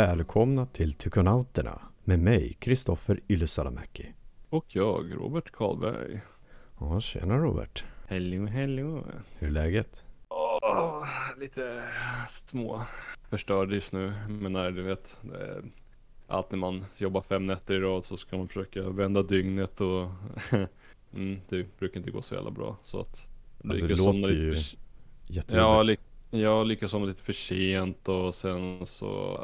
Välkomna till Tykonauterna med mig, Kristoffer Ylisalamäki. Och jag, Robert Karlberg. Ja, tjena Robert. Hello, hello. Hur är läget? Åh, lite små förstörd just nu. Men när du vet, allt när man jobbar fem nätter i rad så ska man försöka vända dygnet och mm, det brukar inte gå så jävla bra. Så att Ja, det lyckas låter lite ju för- jättejobbigt. Ja, li- jag lyckades somna lite för sent och sen så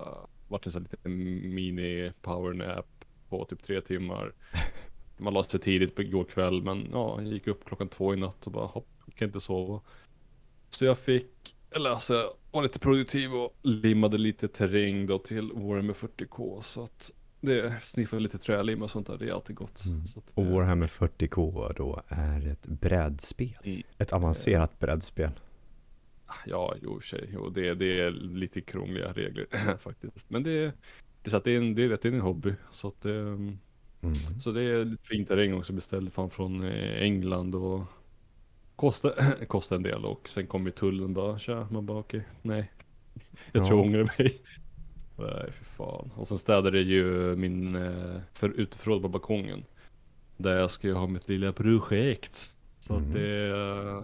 vart en sån liten mini powernap på typ tre timmar. Man la sig tidigt på igår kväll men ja, jag gick upp klockan två i natt och bara hopp, kan inte sova. Så jag fick, eller alltså jag var lite produktiv och limmade lite terräng då till Warhammer 40K så att det sniffade lite trälim och sånt där, det är alltid gott. Mm. Så att, Och eh, Warhammer 40K då är ett brädspel. Mm. Ett avancerat brädspel. Ja, jo i och det, det är lite krångliga regler faktiskt. Men det, är- det, så att det, är en, det, är, det är en hobby. Så, att det, Mm. så det är lite fin terräng också. Beställde fan från eh, England och kostade, kostade en del. Och sen kom ju tullen bara, tja, man bara okej, nej. Jag Ja. tror jag ångrar mig. Nej, för fan. Och sen städade jag ju min eh, för uteförråd på balkongen. Där jag ska ju ha mitt lilla projekt. Så Mhm. att det, eh,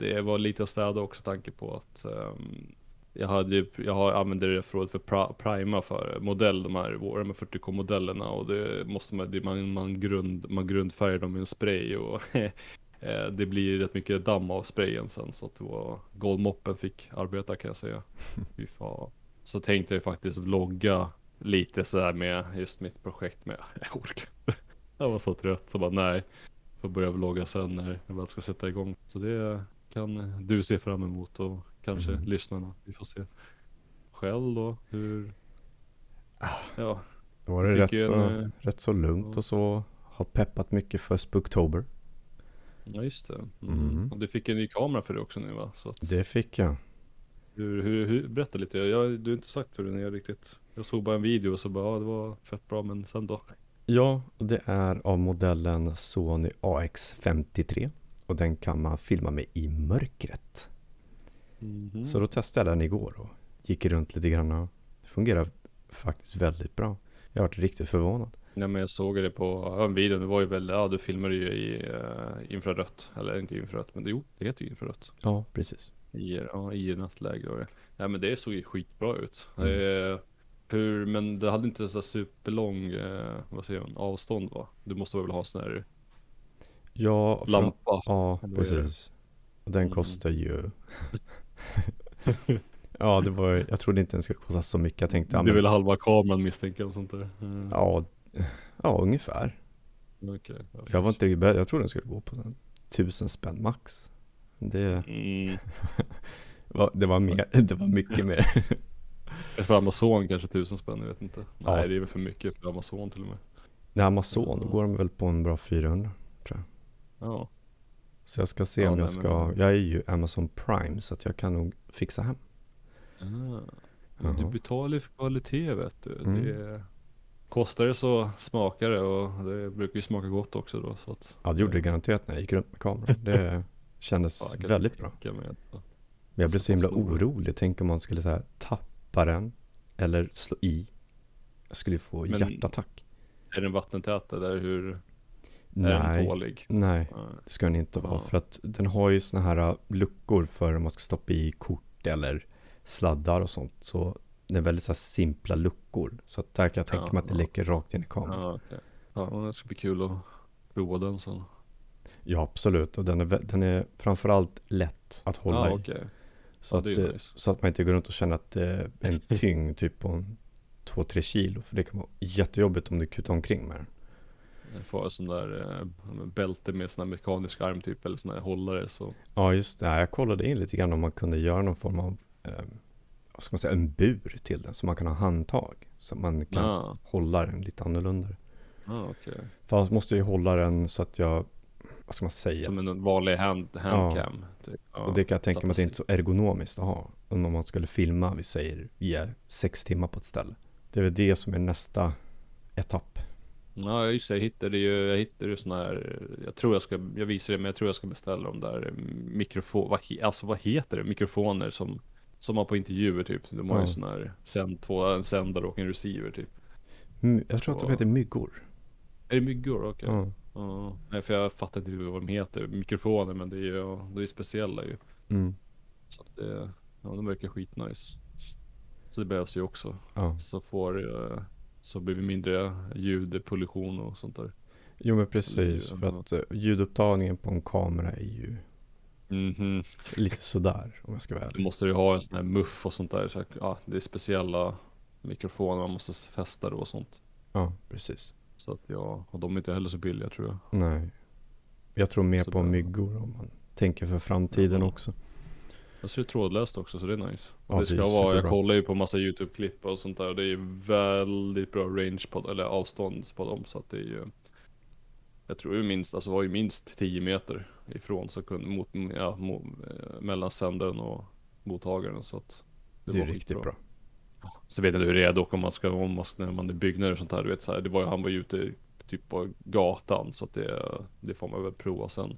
det var lite att städa också tanke på att ehm, jag hade jag har, använder det förrådet för pra, prima för modell, de här Warhammer 40K modellerna och det måste man, det, man, man, grund, man grundfärgar dem med en spray och eh, det blir rätt mycket damm av sprayen sen så att det var Goldmoppen fick arbeta kan jag säga. Fy fan. Så tänkte jag faktiskt vlogga lite sådär med just mitt projekt med, jag orkar. Jag var så trött så bara nej. Får börja vlogga sen när jag väl ska sätta igång. Så det kan du se fram emot och kanske Mm. lyssnarna. Vi får se. Själv då, hur? Ja, Då var det rätt ju så, en, eh, rätt så lugnt och så. Har peppat mycket för Spooktober. ja just det. Mm. Mm. Och du fick en ny kamera för det också nu va? Så att, Det fick jag. hur, hur, hur, berätta lite. Jag, du har inte sagt hur den är riktigt. Jag såg bara en video och så bara, ja det var fett bra men sen då? Ja, det är av modellen Sony AX53. Och den kan man filma med i mörkret. Mhm. Så då testade jag den igår och gick runt lite grann. och Det fungerar faktiskt väldigt bra. Jag har varit riktigt förvånad. Ja men jag såg det på ja, en video, det var ju väl, ja du filmade ju i uh, infrarött. Eller inte infrarött, men det, jo, det heter ju infrarött. Ja, precis. I, ja, i nattläge och det. Ja men det såg ju skitbra ut. Mm. Eh, hur, men det hade inte så superlång, eh, vad säger man, avstånd va? Du måste väl ha sån här Ja, för- lampa? Ja, precis. Och den Mm. kostar ju... ja, det var Jag trodde inte den skulle kosta så mycket. Jag tänkte, ja, det är men, väl halva kameran misstänker jag och sånt där. Mm. ja, ja, ungefär. Okej. ja, Jag var inte riktigt beredd. Jag trodde den skulle gå på en tusen spänn max. Det Mm. var, det var mer, det var mycket mer. För Amazon kanske tusen spänn, jag vet inte. Ja. Nej det är väl för mycket för Amazon till och med. När Amazon, då går de väl på en bra 400. Ja. Så jag ska se Ja, om jag ska, men- jag är ju Amazon Prime så att jag kan nog fixa hem. Ah. Du betalar ju för kvalitet vet du. Mm. Det kostar det så smakar det och det brukar ju smaka gott också då. Så att, Ja, det gjorde det garanterat när jag gick runt med kameran. Det kändes Ja, väldigt bra. att- Men jag blev så himla orolig. Tänk om man skulle så här, tappa den eller slå i. Jag skulle få Men- hjärtattack. Är den vattentät eller hur? Den Nej, det ska den inte vara. Ja. För att den har ju såna här äh, luckor för om man ska stoppa i kort eller sladdar och sånt. Så det är väldigt så simpla luckor. Så att där kan jag tänka Ja, mig att det ja. läcker rakt in i kameran. Ja, okej. ja, det ska bli kul att prova den sen. Ja, absolut. Och den är, den är framförallt lätt att hålla Ja, i. okej. Så, Ja, att, det- nice. så att man inte går runt och känner att det är en tyngd typ på en 2-3 kilo. För det kan vara jättejobbigt om du kutar omkring med den. En sån där eh, bälte med sån här mekanisk arm typ eller sån här hållare så. Ja, just det. Ja, Jag kollade in lite grann om man kunde göra någon form av, eh, vad ska man säga, en bur till den. Så man kan ha handtag. Så man kan Ja, hålla den lite annorlunda. ja okej. Fast måste jag ju hålla den så att jag, vad ska man säga? Som en vanlig hand, handcam. Typ. Ja. och det kan jag tänka mig att det inte är så ergonomiskt att ha. Om man skulle filma, vi säger, i sex timmar på ett ställe. Det är väl det som är nästa etapp. Ja just det, jag hittade ju, jag hittade ju sån här, jag tror jag ska, jag visar det men jag tror jag ska beställa de där mikrofon, vad, alltså vad heter det, mikrofoner som Som man på intervjuer typ. De har ju Ja. sån här sänd, två, en sändare och en receiver typ. Jag tror att de heter myggor. Är det myggor? Okej. Ja. Ja. Nej för jag fattar inte vad de heter. Mikrofoner men det är ju, det är speciella ju. Mm. Så att det, ja de verkar skitnice. Så det behövs ju också. ja. Så får, eh, så blir det mindre ljudpollution och sånt där. Jo men precis, för att eh, ljudupptagningen på en kamera är ju Mhm. lite sådär om jag ska vara Du ärlig. måste ju ha en sån här muff och sånt där. Så, att, ja, det är speciella mikrofoner man måste fästa då och sånt. Ja, precis. Så att ja, och de är inte heller så billiga tror jag. Nej. Jag tror mer Så på myggor om man tänker för framtiden Ja. också. Jag ser det trådlöst också så det är nice. Ja, det det ska är vara, jag kollar ju på massa YouTube-klipp och sånt där och det är väldigt bra range på, eller avstånd på dem så att det är ju Jag tror ju minst, alltså var ju minst 10 meter ifrån så kunde, mot, ja, mot, eh, mellan sändaren och mottagaren så att Det, är var riktigt skitbra. bra. Så vet jag hur det är dock om man ska, om man ska, när man är byggnader och sånt här, du vet så här, det var ju, han var ju ute typ på gatan så att det, det får man väl prova sen.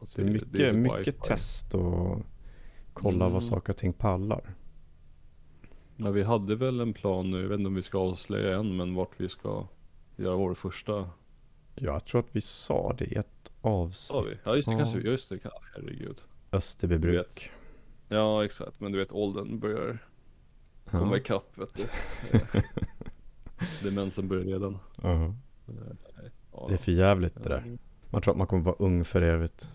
Alltså, Det är mycket, typ mycket wifi. test och kolla Mm. vad saker och ting pallar. Men vi hade väl en plan nu, jag vet inte om vi ska avslöja än, men vart vi ska göra vår första. Jag tror att vi sa det i ett avsnitt. Sa vi? Ja just det kanske vi, ja, just det, ja, herregud. Österbybruk. Ja exakt, men du vet åldern börjar komma Ja. ikapp vet du. Demensen börjar redan. Ja. Ja, Det är för jävligt det där. Man tror att man kommer vara ung för evigt.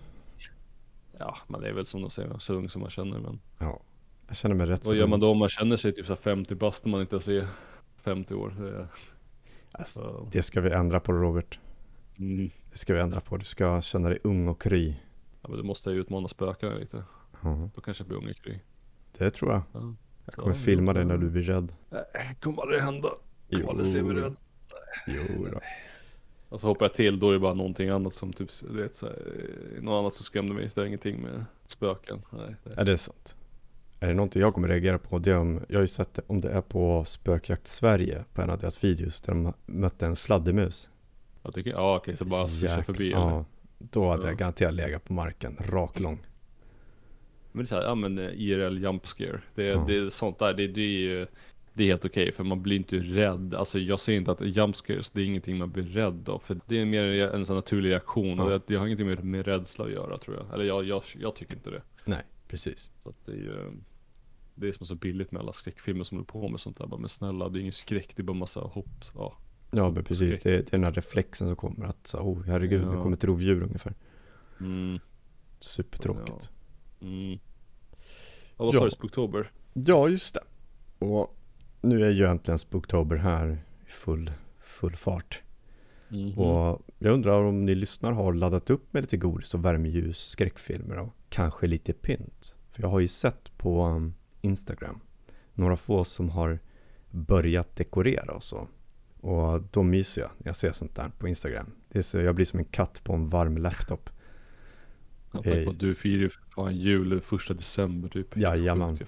Ja, det är väl som de säger, så ung som man känner men. Ja. Jag känner mig rätt så Vad gör man då om man känner sig typ så här 50 bast när man inte ens är 50 år? Det är- Alltså, så- Det ska vi ändra på Robert. Mm. Det ska vi ändra på. Du ska känna dig ung och kry. Ja men du måste ju utmana spökena lite. Ja. Då kanske jag blir ung i kry. Det tror jag. Ja. Jag Så, kommer filma dig när du blir rädd. Nej, kommer aldrig hända. Kommer aldrig se mig rädd. Jo då. Och så hoppar jag till, då är det bara någonting annat som typ, du vet så här, eh, något annat som skrämde mig. Så det har ingenting med spöken. Nej, det- Är det sant? Är det någonting jag kommer reagera på? Det är om, jag har ju sett det, om det är på Spökjakt Sverige på en av deras videos där de mötte en fladdermus. Jag tycker, ja okej, så bara swisha förbi eller? Ja, då hade Ja. jag garanterat legat på marken, rak lång. Men det är så här, ja men eh, IRL jump scare. Det, Ja. det är sånt där, det, det är ju det är helt okej för man blir inte rädd. Alltså jag ser inte att jump scares, det är ingenting man blir rädd av. För det är mer en sån naturlig reaktion och Ja. det, har ingenting med, med rädsla att göra tror jag. Eller jag, jag, jag tycker inte det. Nej, precis. Så att det är ju Det är som är så billigt med alla skräckfilmer som håller på med sånt där. Bara, men snälla, det är ingen skräck, det är bara massa hopp. Ja. Ja, men precis. Det, det är den här reflexen som kommer att, så, oh herregud, nu Ja. kommer ett rovdjur ungefär. Mm, Supertråkigt. mm. Ja, vad Ja. sa du? Spooktober? Ja, just det. Och nu är ju äntligen Spooktober här i full, full fart. Mhm. Och jag undrar om ni lyssnar har laddat upp med lite godis och värmeljus, skräckfilmer och kanske lite pynt. För jag har ju sett på um, Instagram några få som har börjat dekorera och så. Och då myser jag när jag ser sånt där på Instagram. Det är så, jag blir som en katt på en varm laptop. Tänker eh, du firar ju fan jul första december typ. Jajamän.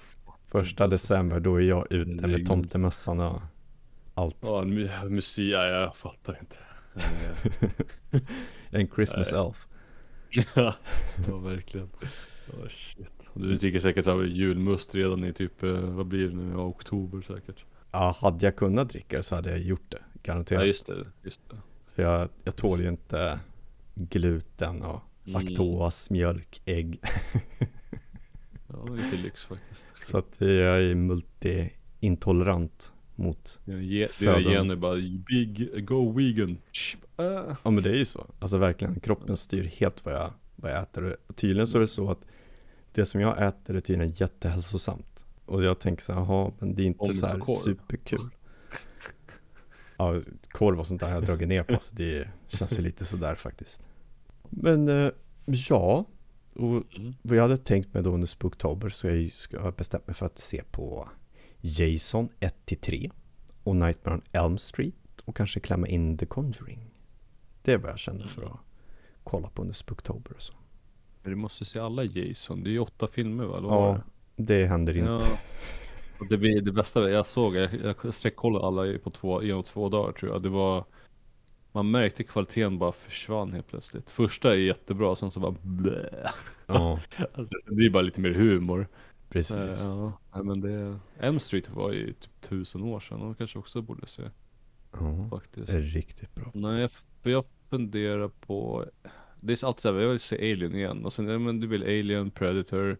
Första december, då är jag ute med tomtemössan och allt. Ja, mu- musik, ja, jag fattar inte. En Christmas Nej. elf. ja, ja, verkligen. Oh, shit. Du dricker säkert så här julmust redan i typ, eh, vad blir det nu, ja, oktober säkert. Ja, hade jag kunnat dricka det så hade jag gjort det. Garanterat. Ja just det, just det. För jag, jag tål ju inte gluten och Mm. laktos, mjölk, ägg. Ja, lite lyx faktiskt. Så att jag är multi-intolerant mot ge- Födan. gener bara, big, go vegan. Äh. Ja men det är ju så. Alltså verkligen, kroppen styr helt vad jag, vad jag äter. Och tydligen så är det så att det som jag äter är tydligen jättehälsosamt. Och jag tänker så här, jaha, men det är inte Om så här superkul. Ja, korv och sånt där har jag dragit ner på, så det känns ju lite sådär faktiskt. Men eh, ja, och Mm. vad jag hade tänkt mig då under Spooktober så jag ska jag bestämt mig för att se på Jason 1-3 och Nightmare on Elm Street och kanske klämma in The Conjuring. Det är vad jag kände för att kolla på under Spooktober och så. Men du måste se alla Jason, det är ju åtta filmer va? Eller Ja, det händer inte. Ja. Det, det bästa jag såg, jag, jag sträckkollade alla på två, inom två dagar tror jag. Det var Man märkte kvaliteten bara försvann helt plötsligt. Första är jättebra, sen så bara blä. Ja, Alltså, det blir bara lite mer humor. Precis. Eh, Ja, men det, M Street var ju typ tusen år sedan och kanske också borde se Ja, faktiskt. det är riktigt bra. Nej, jag, jag funderar på, det är alltid såhär, jag vill se Alien igen och sen, ja, men du vill Alien, Predator,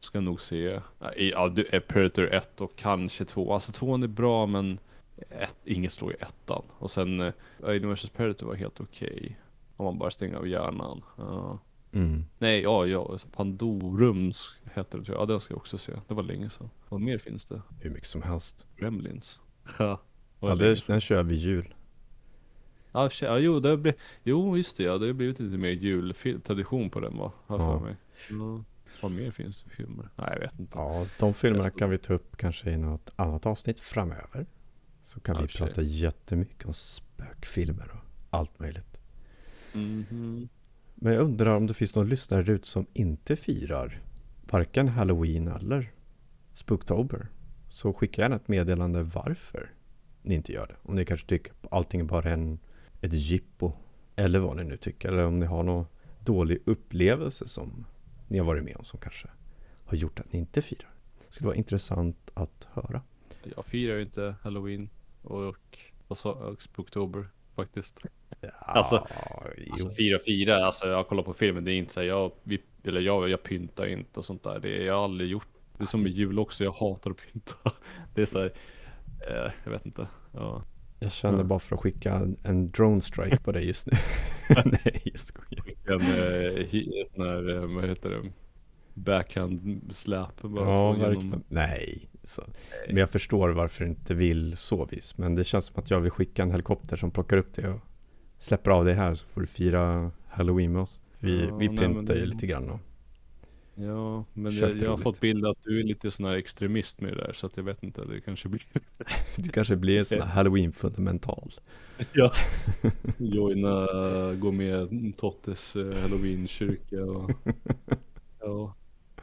ska nog se, ja, du är Predator 1 och kanske 2, alltså 2 är bra men ett, inget slår ju ettan. Och sen eh, Alien vs Predator var helt okej. Om man bara stänger av hjärnan. Ja. Mm. Nej, ja, ja, Pandorums heter det tror jag, ja den ska jag också se, det var länge sedan. Vad mer finns det? Hur mycket som helst. Gremlins. Ja, Ja, det, den kör vi jul. Ja, ja jo, det blivit, jo just det ja, det har blivit lite mer jultradition på den va, har Ja. för mig. Ja. Vad mer finns det för filmer? Nej jag vet inte. Ja, de filmerna kan vi ta upp kanske i något annat avsnitt framöver. Så kan vi prata jättemycket om spökfilmer och allt möjligt. Mhm. Men jag undrar om det finns någon lyssnare ute som inte firar varken Halloween eller Spooktober. Så skicka gärna ett meddelande varför ni inte gör det. Om ni kanske tycker att allting är bara en, ett jippo. Eller vad ni nu tycker. Eller om ni har någon dålig upplevelse som ni har varit med om som kanske har gjort att ni inte firar. Det skulle vara intressant att höra. Jag firar ju inte halloween och, och, och Spooktober faktiskt. Alltså, Alltså jo. fira fira, alltså jag kollar på filmen, det är inte så här, jag, vi, eller jag, jag pyntar inte och sånt där. Det är, jag har aldrig gjort. Det är som med jul också, jag hatar att pynta. Det är så här, eh, jag vet inte. Ja. Jag känner Ja. bara för att skicka en, en drone strike på dig just nu. Nej, jag skojar. En eh, sån här, eh, vad heter det? Backhand släp. bara Ja, verkligen. Nej. Så. Men jag förstår varför du inte vill så vis. Men det känns som att jag vill skicka en helikopter som plockar upp dig och släpper av dig här så får du fira halloween med oss. Vi, Ja, vi pyntar ju lite grann och Ja, men jag, jag har fått bild att du är lite sån här extremist med det där så att jag vet inte, det kanske blir du kanske blir en sån här halloween fundamental. Ja Joina, gå med Tottes eh, halloween-kyrka och Ja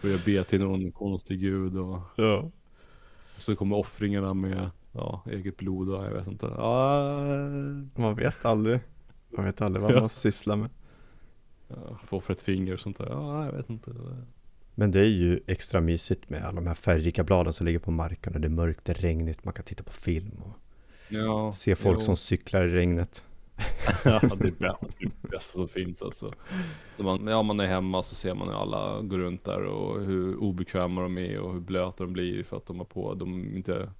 Börja be till någon konstig gud och Ja. Så kommer offringarna med Ja, eget blod och jag vet inte Ja, Man vet aldrig. Man vet aldrig vad Ja. man sysslar med. ja Få för ett finger och sånt där, ja jag vet inte Men det är ju extra mysigt med alla de här färgrika bladen som ligger på marken och det är mörkt, det är regnigt, man kan titta på film och Ja se folk jo. som cyklar i regnet. Ja det är bra, det är bästa som finns alltså När man, Ja man är hemma så ser man hur alla går runt där och hur obekväma de är och hur blöta de blir för att de har på, de inte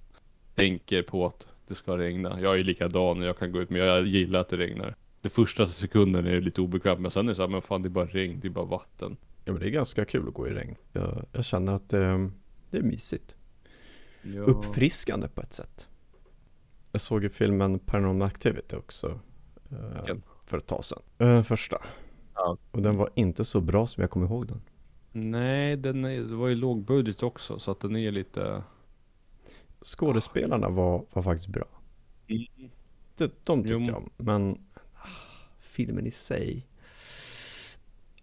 tänker på att det ska regna Jag är likadan och jag kan gå ut men jag gillar att det regnar Det första sekunden är det lite obekvämt men sen är det så här, men fan det är bara regn, det är bara vatten Ja men det är ganska kul att gå i regn. Jag, jag känner att det, det är mysigt. ja. Uppfriskande på ett sätt. Jag såg ju filmen Paranormal Activity också. eh, Vilken? För ett tag sedan. Eh, första. Ja. Och den var inte så bra som jag kommer ihåg den. Nej den är, det var ju låg budget också så att den är lite Skådespelarna var, var faktiskt bra. De, de tyckte Jo. jag om. Men ah, filmen i sig.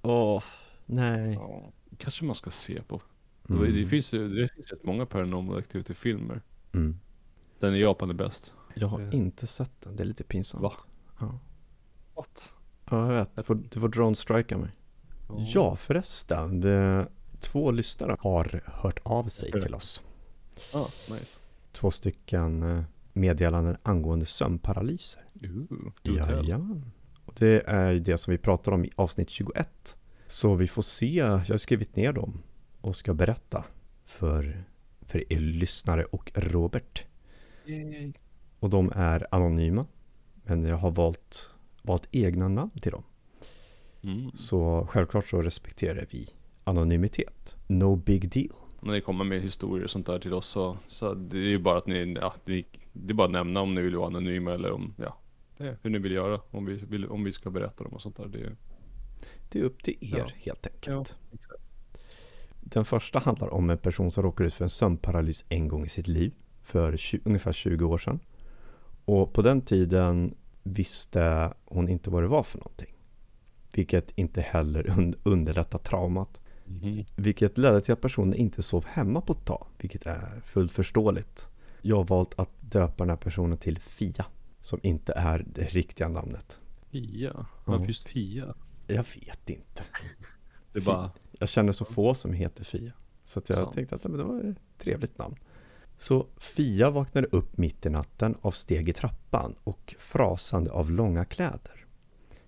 Åh, nej. ja, Kanske man ska se på Mm. det, det finns ju det finns rätt många paranormal activity filmer Mm. Den i Japan är bäst Jag har Det- inte sett den. Det är lite pinsamt. Va? Ja. What? ja, jag vet. Du får, du får drone strika mig. Ja, förresten. Det, två lyssnare har hört av sig till oss. Ah, nice. Två stycken eh, meddelanden angående sömnparalyser. Ooh. Och det är ju det som vi pratar om i avsnitt 21. Så vi får se. Jag har skrivit ner dem och ska berätta för, för er lyssnare och Robert. Yay. Och de är anonyma. Men jag har valt, valt egna namn till dem. Mm. Så självklart så respekterar vi anonymitet. No big deal. När ni kommer med historier och sånt där till oss så, så det är ju bara att ni, ja, det, det är bara att nämna om ni vill vara anonyma eller om, ja, det hur ni vill göra. Om vi, vill, om vi ska berätta dem och sånt där. Det är, Det är upp till er Ja. helt enkelt. exakt. Den första handlar om en person som råkade ut för en sömnparalys en gång i sitt liv. För 20, ungefär 20 år sedan. Och på den tiden visste hon inte vad det var för någonting. Vilket inte heller un- underlättar traumat. Mhm. Vilket ledde till att personen inte sov hemma på ett tag. Vilket är fullt förståeligt. Jag har valt att döpa den här personen till Fia. Som inte är det riktiga namnet. Fia? Varför just Fia? Jag vet inte. Det bara, Jag känner så få som heter Fia. Så jag Sant. tänkte att det var ett trevligt namn. Så Fia vaknade upp mitt i natten av steg i trappan och frasande av långa kläder.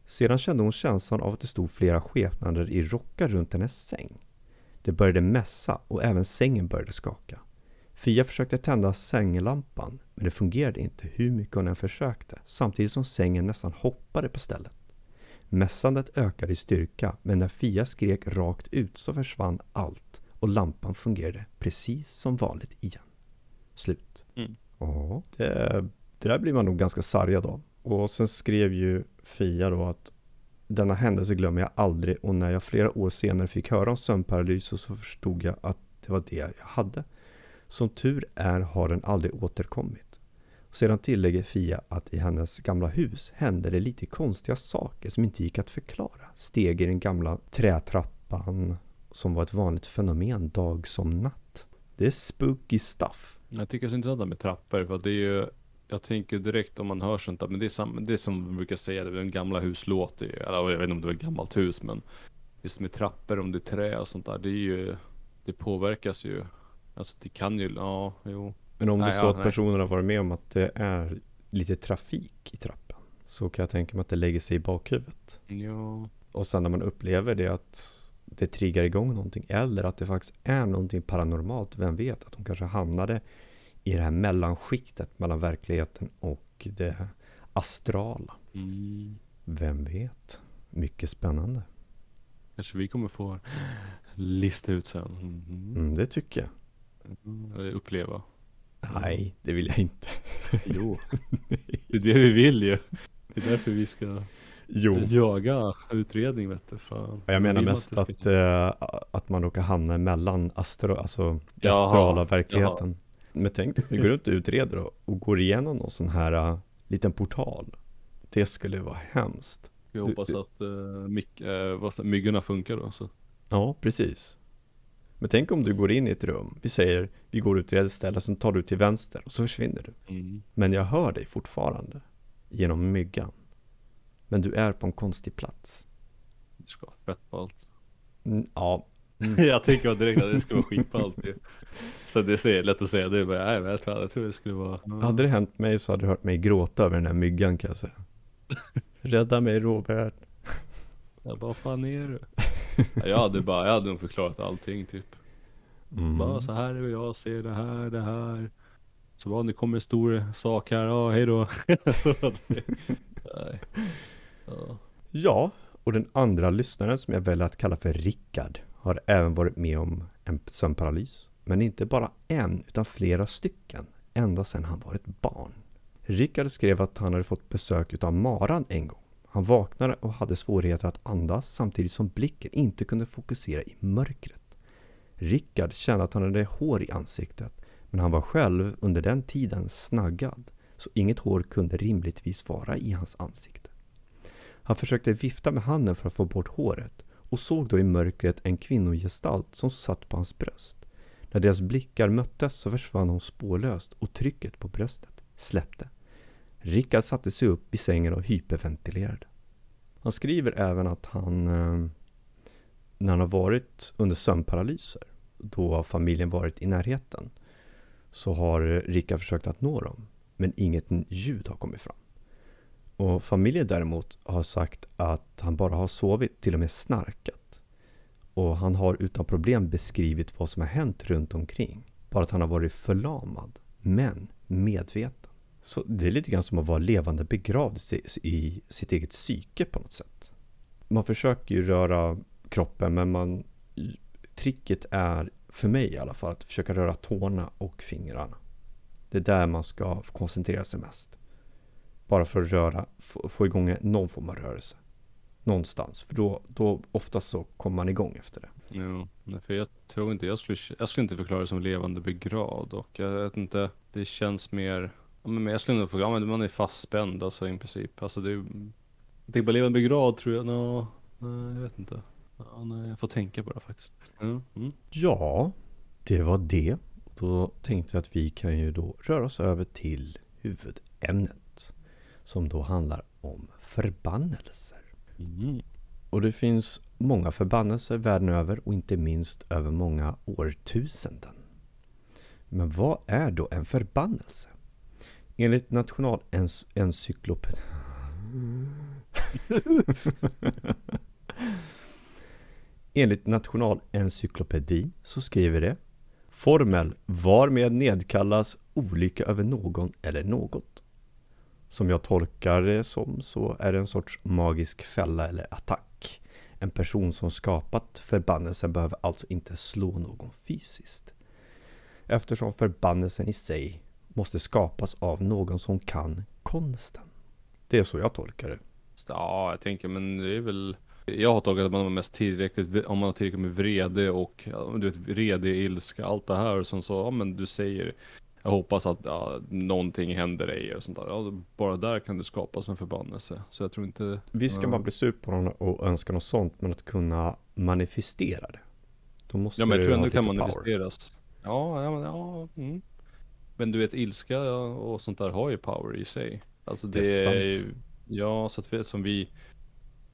Sedan kände hon känslan av att det stod flera skepnader i rockar runt hennes säng. Det började mässa och även sängen började skaka. Fia försökte tända sänglampan, men det fungerade inte hur mycket hon än försökte, samtidigt som sängen nästan hoppade på stället. Mässandet ökade i styrka, men när Fia skrek rakt ut så försvann allt och lampan fungerade precis som vanligt igen. Slut. Mm. Ja, det, det där blir man nog ganska sargad av. Och sen skrev ju Fia då att denna händelse glömmer jag aldrig och när jag flera år senare fick höra om sömnparalys så förstod jag att det var det jag hade. Som tur är har den aldrig återkommit. Sedan tillägger Fia att i hennes gamla hus hände det lite konstiga saker som inte gick att förklara. Steg i den gamla trätrappan som var ett vanligt fenomen dag som natt. Det är spooky stuff. Jag tycker det är så intressant med trappor för det är ju Jag tänker direkt om man hör sånt där, men det är, sam, det är som man brukar säga, det är en gamla hus låter ju, eller jag vet inte om det är ett gammalt hus men Just med trappor, om det är trä och sånt där, det är ju Det påverkas ju Alltså det kan ju, ja, jo Men om det är så ja, att nej. har varit med om att det är lite trafik i trappan så kan jag tänka mig att det lägger sig i bakhuvudet. Ja, Och sen när man upplever det att det triggar igång någonting eller att det faktiskt är någonting paranormalt, vem vet? Att de kanske hamnade i det här mellanskiktet mellan verkligheten och det astrala. mm. Vem vet? Mycket spännande. Kanske vi kommer få lista ut sen mm. Mm, det tycker jag. Eller uppleva Nej, det vill jag inte. Jo Det är det vi vill ju Det är därför vi ska Jo. jaga utredning vet du fan Jag menar mest att, ska- eh, att man råkar hamna mellan astro, alltså den Jaha, astrala verkligheten. Men tänk dig, vi går runt och utreder och, och går igenom någon sån här uh, liten portal. Det skulle vara hemskt. Vi hoppas du- att uh, mick, uh, myggorna funkar då så Ja, precis. Men tänk om du går in i ett rum, vi säger vi går ut till ett ställe, sen tar du till vänster och så försvinner du. mm. Men jag hör dig fortfarande genom myggan. Men du är på en konstig plats. Det ska vara fett ballt Mm, ja, Jag tänker direkt att det skulle vara skitballt ju Så det är lätt att säga, det bara, nej men jag tror, jag tror det skulle vara Hade det hänt mig så hade du hört mig gråta över den här myggan kan jag säga. Rädda mig Robert. Jag bara, fan är du? Ja, jag hade bara, jag hade nog förklarat allting typ Mm. Bara så här är jag ser det här, det här Så bara, nu kommer en stor sak här, ja hej då Så att det- Nej Ja, Ja, och den andra lyssnaren som jag väljer att kalla för Rickard har även varit med om en sömnparalys. Men inte bara en, utan flera stycken. Ända sedan han var ett barn. Rickard skrev att han hade fått besök utav Maran en gång. Han vaknade och hade svårigheter att andas samtidigt som blicken inte kunde fokusera i mörkret. Rickard kände att han hade hår i ansiktet, men han var själv under den tiden snaggad, så inget hår kunde rimligtvis vara i hans ansikte. Han försökte vifta med handen för att få bort håret och såg då i mörkret en kvinnogestalt som satt på hans bröst. När deras blickar möttes så försvann hon spårlöst och trycket på bröstet släppte. Rickard satte sig upp i sängen och hyperventilerade. Han skriver även att han, eh, när han har varit under sömnparalyser, då har familjen varit i närheten, så har Rickard försökt att nå dem, men inget ljud har kommit fram. Och familjen däremot har sagt att han bara har sovit, till och med snarkat. Och han har utan problem beskrivit vad som har hänt runt omkring. Bara att han har varit förlamad, men medveten. Så det är lite grann som att vara levande begravd i- sitt eget psyke på något sätt. Man försöker ju röra kroppen, men man, tricket är, för mig i alla fall, att försöka röra tårna och fingrarna. Det är där man ska koncentrera sig mest. Bara för att röra, få, få igång någon form av rörelse. Någonstans. För då, då oftast så kommer man igång efter det. Jo, nej, för jag tror inte, jag skulle, jag skulle inte förklara det som levande begravd och jag vet inte, det känns mer, ja, men jag skulle nog förklara, ja, men man är fastspänd alltså i princip. Alltså det är, jag tänker på levande begravd tror jag, nå, nej jag vet inte. Ja, nej, jag får tänka på det faktiskt. Ja, mm. Ja, det var det. Då tänkte jag att vi kan ju då röra oss över till huvudämnet. Som då handlar om förbannelser. Mm. Och det finns många förbannelser världen över och inte minst över många årtusenden. Men vad är då en förbannelse? Enligt nationalencyklopedin Enligt Nationalencyklopedi så skriver det Formel varmed nedkallas olycka över någon eller något. Som jag tolkar det som så är det en sorts magisk fälla eller attack. En person som skapat förbannelsen behöver alltså inte slå någon fysiskt. Eftersom förbannelsen i sig måste skapas av någon som kan konsten. Det är så jag tolkar det. Ja, jag tänker men det är väl jag har tolkat att man har mest tillräckligt, om man har tillräckligt med vrede och du vet, vrede, ilska, allt det här som så, ja men du säger jag hoppas att ja, någonting händer dig och sånt där. Ja, bara där kan det skapas en förbannelse. Så jag tror inte... Visst ska ja. man bli sur på någon och önska något sånt, men att kunna manifestera det. Då måste ja, men jag tror ändå kan manifesteras. Ja, ja, men, ja mm. men du vet ilska och sånt där har ju power i sig. Alltså det, det är, sant. Ja, så att vi, som vi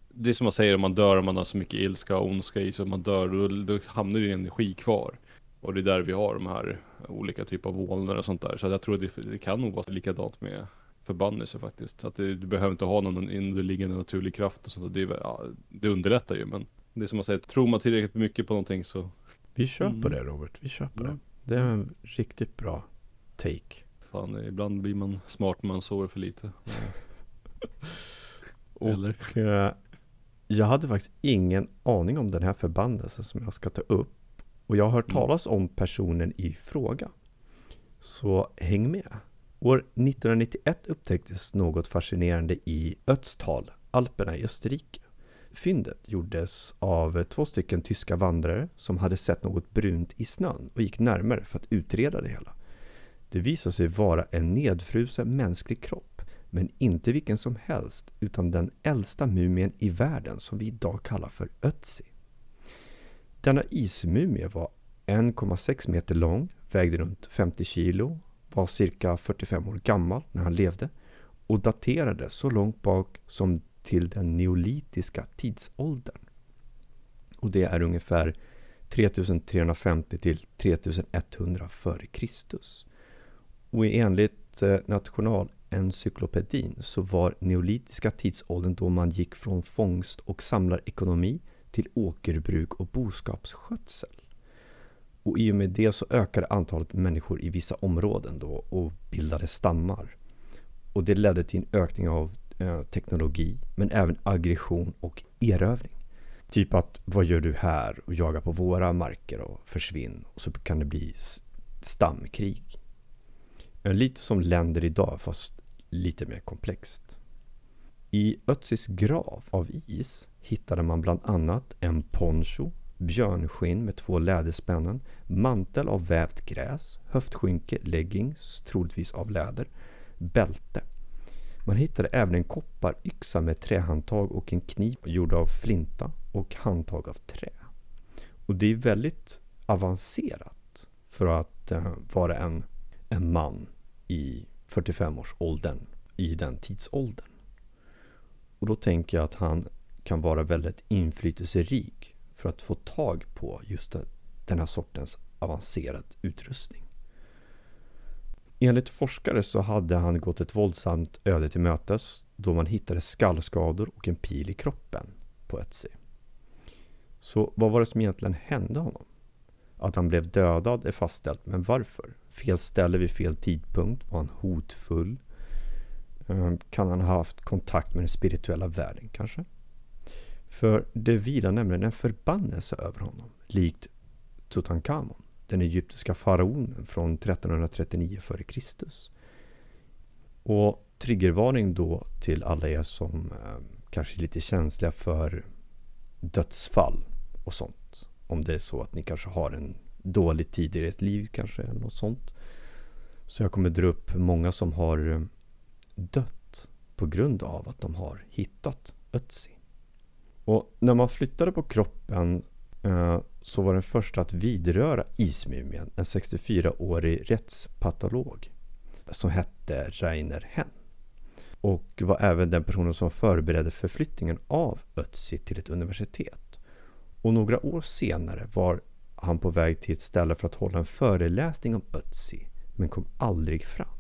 det är som man säger om man dör, om man har så mycket ilska och ondska i sig, man dör, då, då hamnar det energi kvar. Och det är där vi har de här olika typer av vålnader och sånt där. Så jag tror att det, det kan nog vara likadant med förbannelse faktiskt. Att det, du behöver inte ha någon underliggande naturlig kraft och sånt. Det, ja, det underlättar ju, men det är som man säger, tror man tillräckligt mycket på någonting så. Vi kör mm. det Robert, vi på mm. det. Det är en riktigt bra take. Fan, ibland blir man smart när man sover för lite. Eller? Och eh, jag hade faktiskt ingen aning om den här förbannelsen som jag ska ta upp. Och jag har hört mm. talas om personen i fråga. Så häng med. År 1991 upptäcktes något fascinerande i Ötztal, Alperna i Österrike. Fyndet gjordes av två stycken tyska vandrare som hade sett något brunt i snön och gick närmare för att utreda det hela. Det visade sig vara en nedfrusen mänsklig kropp men inte vilken som helst, utan den äldsta mumien i världen som vi idag kallar för Ötzi. Denna ismumie var 1,6 meter lång, vägde runt 50 kilo, var cirka 45 år gammal när han levde och daterades så långt bak som till den neolitiska tidsåldern. Och det är ungefär 3350 till 3100 f.Kr. Och enligt eh, Nationalencyklopedin så var neolitiska tidsåldern då man gick från fångst och samlarekonomi till åkerbruk och boskapsskötsel. Och i och med det så ökade antalet människor i vissa områden då och bildade stammar. Och det ledde till en ökning av eh, teknologi men även aggression och erövring. Typ att vad gör du här och jagar på våra marker och försvinn och så kan det bli stamkrig. Eh, lite som länder idag fast lite mer komplext. I Ötzis grav av is hittade man bland annat en poncho, björnskinn med två läderspännen, mantel av vävt gräs, höftskynke, leggings, troligtvis av läder, bälte. Man hittade även en kopparyxa med trähandtag och en kniv gjord av flinta och handtag av trä. Och det är väldigt avancerat för att eh, vara en, en man i 45-årsåldern i den tidsåldern. Och då tänker jag att han kan vara väldigt inflytelserik för att få tag på just den här sortens avancerad utrustning. Enligt forskare så hade han gått ett våldsamt öde till mötes då man hittade skallskador och en pil i kroppen på Etsy. Så vad var det som egentligen hände honom? Att han blev dödad är fastställt, men varför? Fel ställe vid fel tidpunkt? Var han hotfull? Ehm, kan han ha haft kontakt med den spirituella världen kanske? För det vilar nämligen en förbannelse över honom, likt Tutankhamon, den egyptiska faraonen från 1339 f.Kr. Och triggervarning då till alla er som eh, kanske är lite känsliga för dödsfall och sånt. Om det är så att ni kanske har en dålig tid i ert liv kanske, eller något sånt. Så jag kommer dra upp många som har eh, dött på grund av att de har hittat Ötzi. Och när man flyttade på kroppen eh, så var den första att vidröra ismumien en 64-årig rättspatolog som hette Rainer Henn. och var även den personen som förberedde förflyttningen av Ötzi till ett universitet. Och några år senare var han på väg till ett ställe för att hålla en föreläsning om Ötzi, men kom aldrig fram.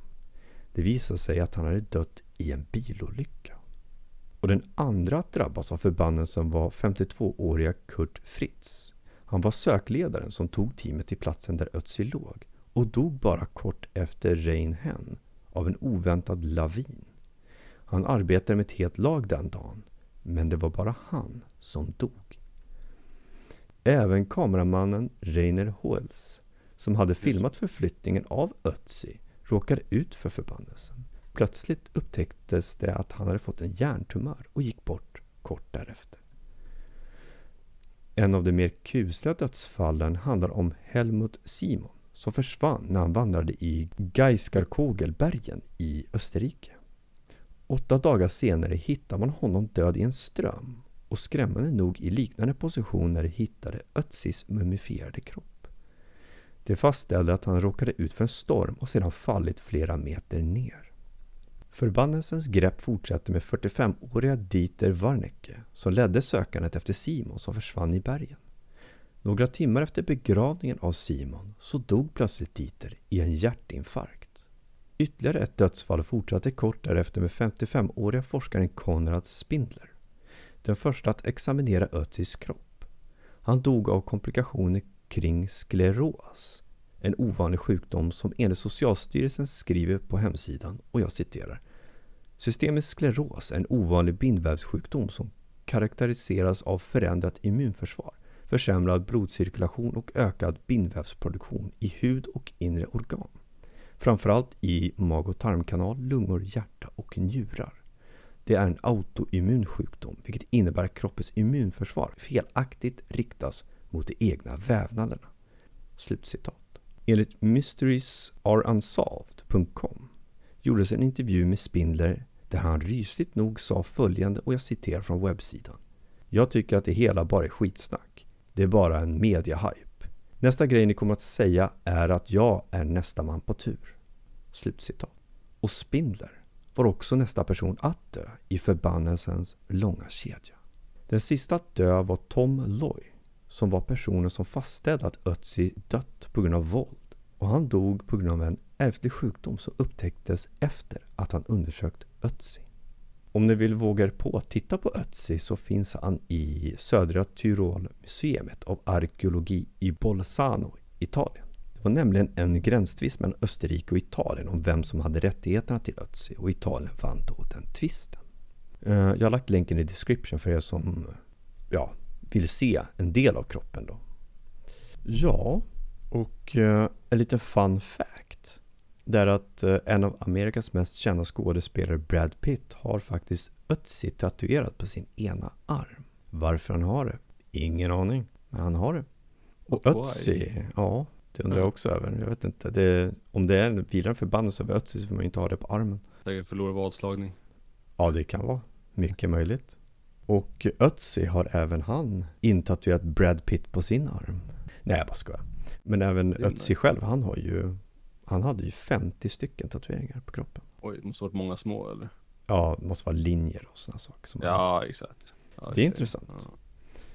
Det visade sig att han hade dött i en bilolycka. Och den andra att drabbas av förbannelsen var 52-åriga Kurt Fritz. Han var sökledaren som tog teamet till platsen där Ötzi låg och dog bara kort efter Rein Hen av en oväntad lavin. Han arbetade med ett helt lag den dagen, men det var bara han som dog. Även kameramannen Reiner Hoels, som hade filmat förflyttningen av Ötzi, råkade ut för förbannelsen. Plötsligt upptäcktes det att han hade fått en hjärntumör och gick bort kort därefter. En av de mer kusliga dödsfallen handlar om Helmut Simon som försvann när han vandrade i Geiskarkogelbergen i Österrike. Åtta dagar senare hittar man honom död i en ström och skrämmande nog i liknande position när de hittade Ötzis mumifierade kropp. Det fastställde att han råkade ut för en storm och sedan fallit flera meter ner. Förbannelsens grepp fortsatte med 45-åriga Dieter Warnecke som ledde sökandet efter Simon som försvann i bergen. Några timmar efter begravningen av Simon så dog plötsligt Dieter i en hjärtinfarkt. Ytterligare ett dödsfall fortsatte kort därefter med 55-åriga forskaren Konrad Spindler. Den första att examinera Ötzis kropp. Han dog av komplikationer kring skleros, en ovanlig sjukdom som enligt Socialstyrelsen skriver på hemsidan och jag citerar Systemisk skleros är en ovanlig bindvävssjukdom som karaktäriseras av förändrat immunförsvar, försämrad blodcirkulation och ökad bindvävsproduktion i hud och inre organ. Framförallt i mag och tarmkanal, lungor, hjärta och njurar. Det är en autoimmun sjukdom, vilket innebär att kroppens immunförsvar felaktigt riktas mot de egna vävnaderna. Slutcitat. Enligt mysteriesareunsolved.com gjordes en intervju med Spindler där han rysligt nog sa följande och jag citerar från webbsidan. Jag tycker att det hela bara är skitsnack. Det är bara en mediahype. Nästa grej ni kommer att säga är att jag är nästa man på tur. Slutcitat. Och Spindler var också nästa person att dö i förbannelsens långa kedja. Den sista att dö var Tom Loy som var personen som fastställde att Ötzi dött på grund av våld och han dog på grund av en ärftlig sjukdom som upptäcktes efter att han undersökt Ötzi. Om ni vill våga er på att titta på Ötzi så finns han i Södra Tyrolmuseet av arkeologi i Bolzano, Italien. Det var nämligen en gränstvist mellan Österrike och Italien om vem som hade rättigheterna till Ötzi och Italien vann då den tvisten. Eh, jag har lagt länken i description för er som ja, vill se en del av kroppen då. Ja, och eh, en liten fun fact. Det är att eh, en av Amerikas mest kända skådespelare, Brad Pitt, har faktiskt Ötzi tatuerat på sin ena arm. Varför han har det? Ingen aning, men han har det. Och Why? Ötzi, ja, det undrar jag också över. Jag vet inte, det, om det är en vilande förbannelse över Ötzi så får man inte ha det på armen. Säkert förlorar vadslagning. Ja, det kan vara. Mycket möjligt. Och Ötzi har även han intatuerat Brad Pitt på sin arm. Nej, jag bara skojar. Men även Ötzi själv, han har ju Han hade ju 50 stycken tatueringar på kroppen. Oj, det måste varit många små eller? Ja, det måste vara linjer och sådana saker. Som Ja, exakt. Ja, det är sig. intressant. Ja.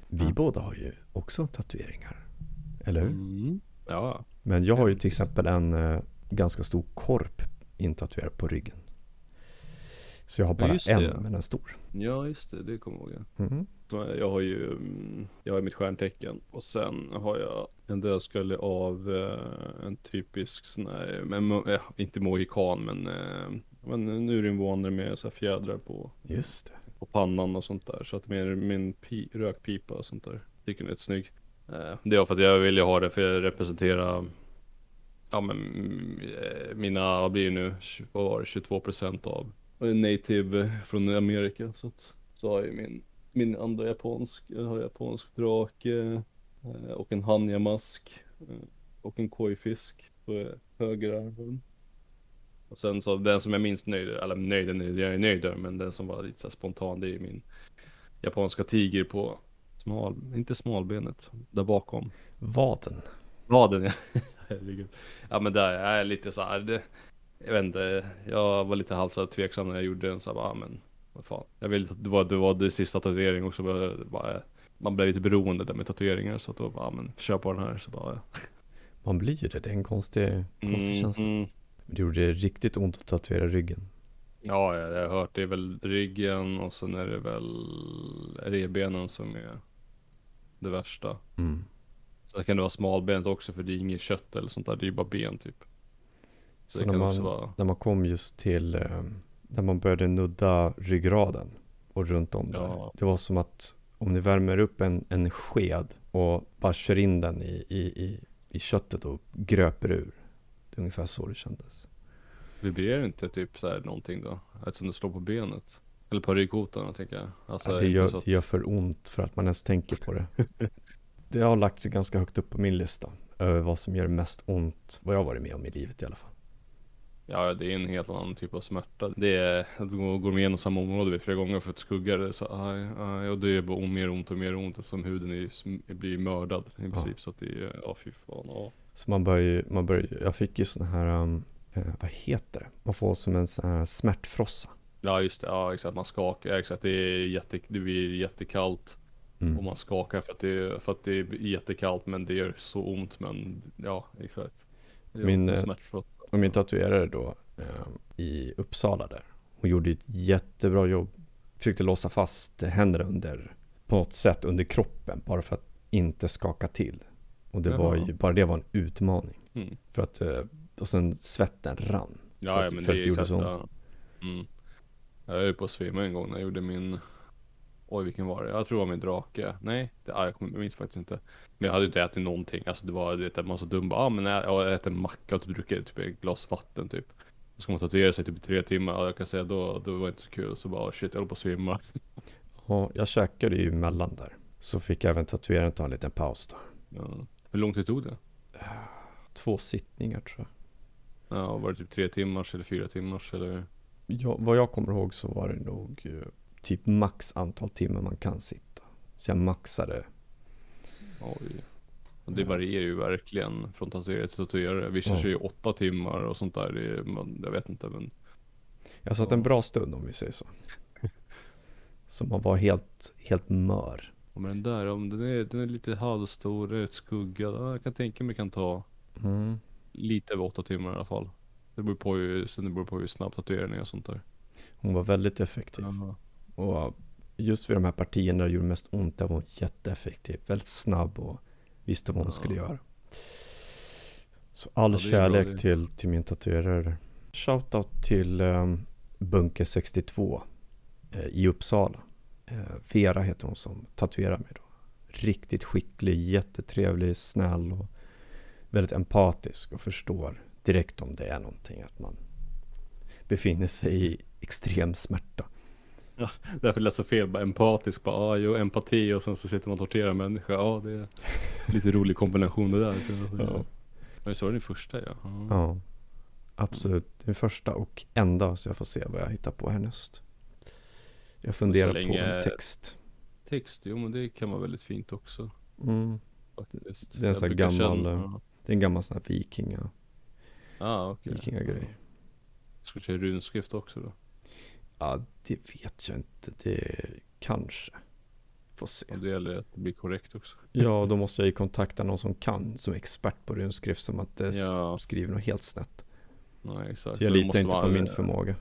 Vi Ja. båda har ju också tatueringar. Eller hur? Mm. Ja, Men jag har ju till exempel en eh, ganska stor korp intatuerad på ryggen. Så jag har Ja, bara det, en, ja. men en stor. ja just det, det kommer jag ihåg. ja. Mhm. Så Jag har ju, mm, jag har mitt stjärntecken och sen har jag en dödskalle av eh, en typisk sån här, men, eh, inte mohikan men, eh, men en urinvånare med så här fjädrar på, Just det. på pannan och sånt där. Så att med min pi, rökpipa och sånt där. Tycker den är rätt snygg. Eh, det var för att jag ville ha det för att representera Ja men mm, mina, vad blir det nu, vad var det, 22% av native från Amerika. Så att, så har jag min, min andra japansk, jag har japansk drake eh, och en hanjamask eh, och en kojfisk på höger armen. Och sen så den som jag minst nöjd, eller nöjd är nöjd, jag är nöjd där, men den som var lite så spontan det är min japanska tiger på smal, inte smalbenet, där bakom. Vaden. Vaden ja. Ja men där är lite så här. Det, jag vet inte, jag var lite halvt tveksam när jag gjorde den så här, bara, ah, men vad fan. Jag vill det var, det var det sista tatuering också, bara, bara, man blev lite beroende där med tatueringar så att då bara, ah, men kör på den här så bara. Man blir det, det är en konstig, konstig Mm, känsla. mm. Men Det gjorde riktigt ont att tatuera ryggen. Ja, jag jag har hört det är väl ryggen och sen är det väl revbenen som är det värsta. Mm. Sen kan det vara smalbent också för det är inget kött eller sånt där, det är ju bara ben typ. Så Så när man, vara, när man kom just till, eh, när man började nudda ryggraden och runt om där. Ja. Det var som att om ni värmer upp en, en sked och bara kör in den i, i, i, i köttet och gröper ur. Det är ungefär så det kändes. vibrerar inte typ så här någonting då? Eftersom det slår på benet? Eller på ryggkotan tänker jag. Alltså, Ja, det, gör, att- det gör för ont för att man ens tänker på det. det har lagt sig ganska högt upp på min lista. Över vad som gör mest ont, vad jag varit med om i livet i alla fall. Ja, det är en helt annan typ av smärta. Det är att gå går igenom samma område flera gånger för att skugga det. Så aj, aj, och det är bara mer ont och mer ont eftersom huden är, blir mördad i princip. Så att det är, ja fy fan. Ja. Så man börjar ju, man börjar jag fick ju sån här, um, eh, vad heter det? Man får som en sån här smärtfrossa. ja, just det. Ja, exakt. Man skakar. Ja, exakt. Det, är jätte, det blir jättekallt. Mm. Och man skakar för att, det, är- för att det är jättekallt men det gör så ont. Men ja, exakt. Min, eh, smärtfront. Och min tatuerare då eh, i Uppsala där. Hon gjorde ett jättebra jobb. Försökte låsa fast händerna under, på något sätt under kroppen. Bara för att inte skaka till. Och det var Jaha. ju, bara det var en utmaning. Mm. För att, eh, och sen svetten rann. För Ja, att- ja men för det att det gjorde så ja. mm. Jag höll på att svimma en gång när jag gjorde min Oj vilken var det? Jag tror det var min drake. Nej, det, ja, jag minns faktiskt inte. Men jag hade inte ätit någonting. Alltså det var det, man var så dum. Bara, ah, men jag, jag äter en macka och typ druckit typ ett glas vatten typ. Ska man tatuera sig typ i tre timmar. Ja, jag kan säga då, då var det inte så kul. Så bara shit jag håller på att svimma. Och jag käkade ju emellan där. Så fick även tatueraren ta en liten paus då. Ja. Hur lång tid tog det? Två sittningar tror jag. Ja, var det typ tre timmars eller fyra timmars eller? Ja, vad jag kommer ihåg så var det nog eh, typ max antal timmar man kan sitta. Så jag maxade. Oj. Och det varierar ju verkligen från tatuerare till tatuerare. Vissa Ja. kör ju åtta timmar och sånt där. Det man, jag vet inte men. Jag satt Ja. en bra stund om vi säger så. Så man var helt, helt mör. Ja, Men den där, om den är, den är lite halvstor, det är ett skugga. Ja, jag kan tänka mig kan ta Mm. lite över åtta timmar i alla fall. Det beror på ju, sen det beror på hur snabbt tatueringen är och sånt där. Hon var väldigt effektiv. Ja. Och just vid de här partierna där det gjorde mest ont, där var hon jätteeffektiv. Väldigt snabb och visste vad hon Ja. skulle göra. Så all Ja, kärlek bra till, till min tatuerare. Shoutout till um, Bunker 62 eh, i Uppsala. Eh, Vera heter hon som tatuerar mig då. Riktigt skicklig, jättetrevlig, snäll och väldigt empatisk och förstår direkt om det är någonting att man befinner sig i extrem smärta. Därför lät så fel, bara empatisk, bara ah, jo empati och sen så sitter man och torterar en människa. Ja det är lite rolig kombination det där. Ja. Men så det den första ja. ja. Ja, absolut. Den första och enda, så jag får se vad jag hittar på härnäst. Jag funderar på en text. Text, jo men det kan vara väldigt fint också. Mm. Faktiskt. Det är en sån här gammal, känna- Det är en gammal sån här vikinga, Ja okej. vikingagrej. Ska du köra runskrift också då? Ja, det vet jag inte. Det kanske. Får se. Och det gäller att det blir korrekt också. Ja, då måste jag ju kontakta någon som kan, som är expert på runskrift, som att det Ja. skriver något helt snett. Nej exakt. Så jag litar inte på min förmåga.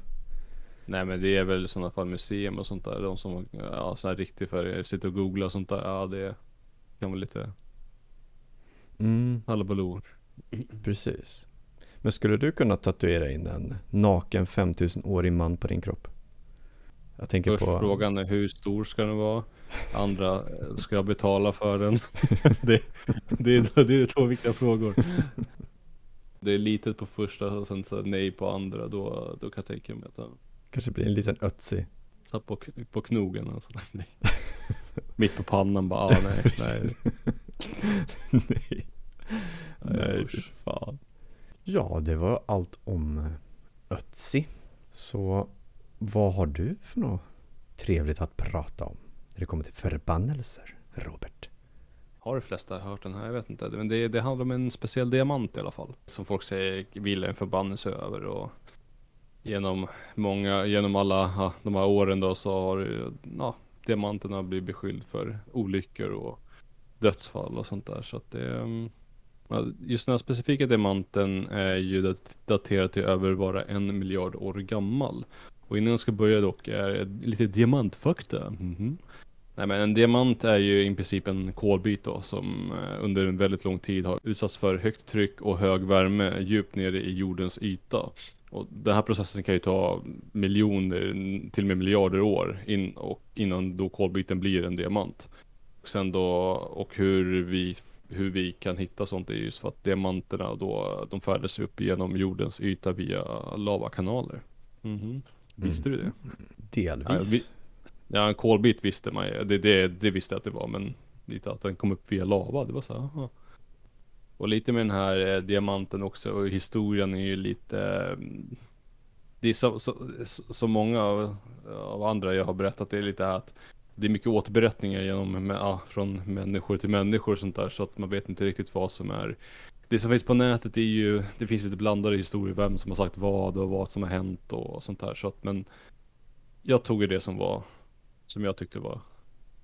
Nej men det är väl i sådana fall museum och sånt där. De som, ja sådana här riktigt för sitter och googlar och sånt där. Ja det kan vara lite Mm, hallabaloo. precis. Men skulle du kunna tatuera in en naken 5000-årig man på din kropp? Jag tänker Först på... frågan är hur stor ska den vara? Andra, eh, ska jag betala för den? det, det, är, det är två viktiga frågor. Det är litet på första och sen så nej på andra. Då, då kan jag tänka mig att jag Kanske blir en liten tar på, på knogen. Alltså. Nej. Mitt på pannan bara, ah, nej, nej. Nej. Nej, fy fan. Ja, det var allt om Ötzi. Så vad har du för något trevligt att prata om när det kommer till förbannelser, Robert? Har de flesta hört den här? Jag vet inte. Men det, det handlar om en speciell diamant i alla fall. Som folk säger vilar en förbannelse över. Och genom många, genom alla ja, de här åren då så har ja, diamanterna blivit beskylld för olyckor och dödsfall och sånt där. Så att det, mm, just den här specifika diamanten är ju daterad till över bara en miljard år gammal. Och innan jag ska börja dock är lite diamantfakta. Mm -hmm. Nej men en diamant är ju i princip en kolbit då som eh, under en väldigt lång tid har utsatts för högt tryck och hög värme djupt nere i jordens yta. Och den här processen kan ju ta miljoner, till och med miljarder år in, och innan då kolbiten blir en diamant. Och sen då, och hur vi, hur vi kan hitta sånt är just för att diamanterna då, de färdas upp genom jordens yta via lavakanaler. Mm -hmm. Visste mm. du det? Delvis. Ja, vi, ja, en kolbit visste man ju. Det, det, det visste jag att det var, men lite att den kom upp via lava, det var så här, aha. Och lite med den här eh, diamanten också och historien är ju lite eh, Det är så, så, så många av, av, andra jag har berättat det är lite att Det är mycket återberättningar genom, ja, från människor till människor och sånt där så att man vet inte riktigt vad som är det som finns på nätet är ju Det finns lite blandade historier vem som har sagt vad och vad som har hänt och sånt där så att men Jag tog ju det som var Som jag tyckte var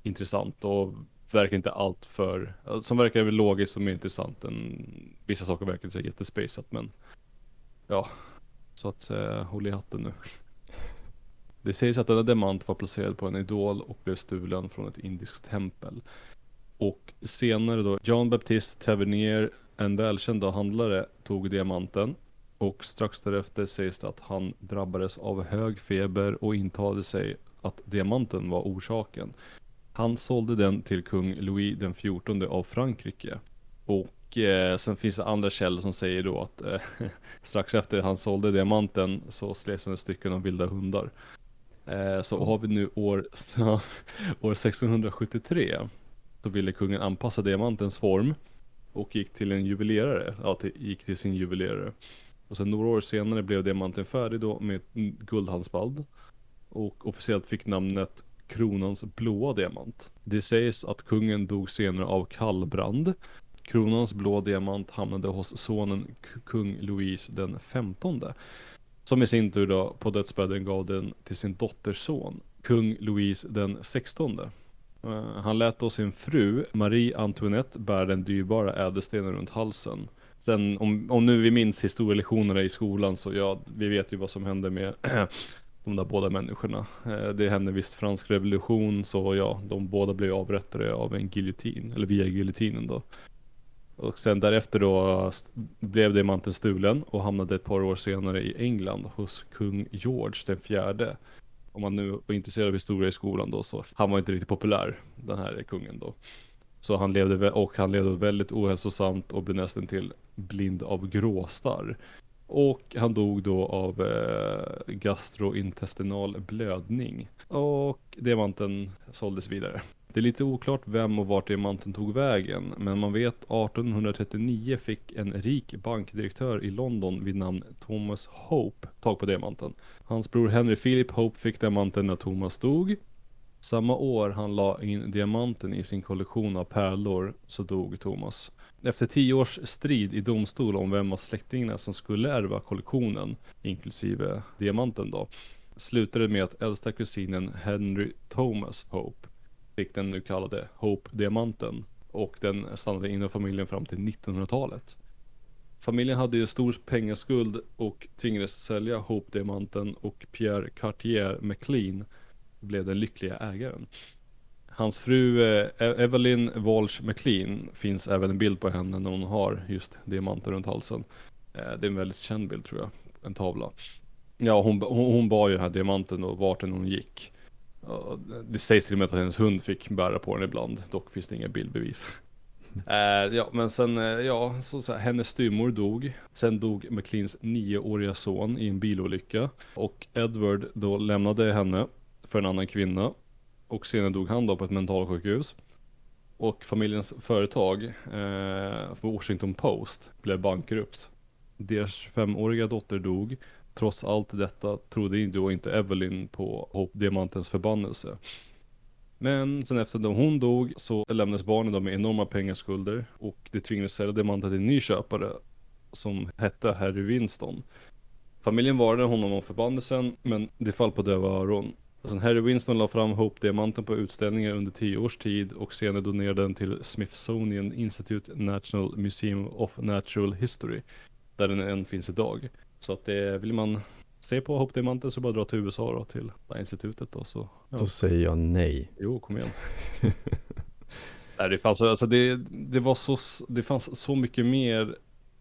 Intressant och verkar inte allt för, som verkar väl logiskt och mer intressant än vissa saker verkar så jättespacet men ja, så att eh, håll i hatten nu. Det sägs att denna demant var placerad på en idol och blev stulen från ett indiskt tempel. Och senare då, Jean Baptiste Tavernier, en välkänd handlare, tog diamanten. Och strax därefter sägs det att han drabbades av hög feber och intalade sig att diamanten var orsaken. Han sålde den till kung Louis den XIV av Frankrike. Och eh, sen finns det andra källor som säger då att eh, strax efter han sålde diamanten så slets han i stycken av vilda hundar. Eh, så har vi nu år, år 1673. Så ville kungen anpassa diamantens form och gick till en juvelerare, ja till, gick till sin juvelerare. Och sen några år senare blev diamanten färdig då med ett guldhalsband. Och officiellt fick namnet kronans blåa diamant. Det sägs att kungen dog senare av kallbrand. Kronans blå diamant hamnade hos sonen kung Louis den femtonde. Som i sin tur då på dödsbädden gav den till sin dotters son, kung Louis den sextonde. Eh, han lät då sin fru Marie Antoinette bära den dyrbara ädelstenen runt halsen. Sen om, om nu vi minns historielektionerna i skolan så ja, vi vet ju vad som hände med de där båda människorna. Eh, det hände visst fransk revolution så ja, de båda blev avrättade av en giljotin, eller via giljotinen då. Och sen därefter då blev diamanten stulen och hamnade ett par år senare i England hos kung George den fjärde. Om man nu var intresserad av historia i skolan då så han var inte riktigt populär, den här kungen då. Så han levde, och han levde väldigt ohälsosamt och blev nästan till blind av gråstarr. Och han dog då av eh, gastrointestinal blödning. Och diamanten såldes vidare. Det är lite oklart vem och vart diamanten tog vägen, men man vet 1839 fick en rik bankdirektör i London vid namn Thomas Hope tag på diamanten. Hans bror Henry Philip Hope fick diamanten när Thomas dog. Samma år han la in diamanten i sin kollektion av pärlor så dog Thomas. Efter tio års strid i domstol om vem av släktingarna som skulle ärva kollektionen, inklusive diamanten då, slutade med att äldsta kusinen Henry Thomas Hope fick den nu kallade Hope-diamanten och den stannade inom familjen fram till 1900-talet. Familjen hade ju stor pengaskuld och tvingades sälja Hope-diamanten och Pierre Cartier McLean blev den lyckliga ägaren. Hans fru eh, e- Evelyn Walsh McLean finns även en bild på henne när hon har just diamanter runt halsen. Eh, det är en väldigt känd bild tror jag, en tavla. Ja, hon, hon, hon bar ju den här diamanten och vart än hon gick. Det sägs till och med att hennes hund fick bära på den ibland, dock finns det inga bildbevis. Uh, ja men sen, uh, ja, så, så här, hennes styvmor dog. Sen dog McLeans nioåriga son i en bilolycka. Och Edward då lämnade henne för en annan kvinna. Och senare dog han då på ett mentalsjukhus. Och familjens företag, eh, Washington Post, blev bankrupt. Deras 25-åriga dotter dog. Trots allt detta trodde då inte Evelyn på Hope Diamantens förbannelse. Men sen efter att hon dog så lämnades barnen då med enorma pengaskulder och det tvingades sälja diamanten till en ny köpare som hette Harry Winston. Familjen varnade honom om förbannelsen, men det fall på döva öron. Sen Harry Winston la fram Hope-diamanten på utställningar under tio års tid och senare donerade den till Smithsonian Institute National Museum of Natural History. Där den än finns idag. Så att det vill man se på Hope-diamanten så bara dra till USA då till institutet då så. Ja. Då säger jag nej. Jo, kom igen. Nej, det fanns, alltså det, det var så, det fanns så mycket mer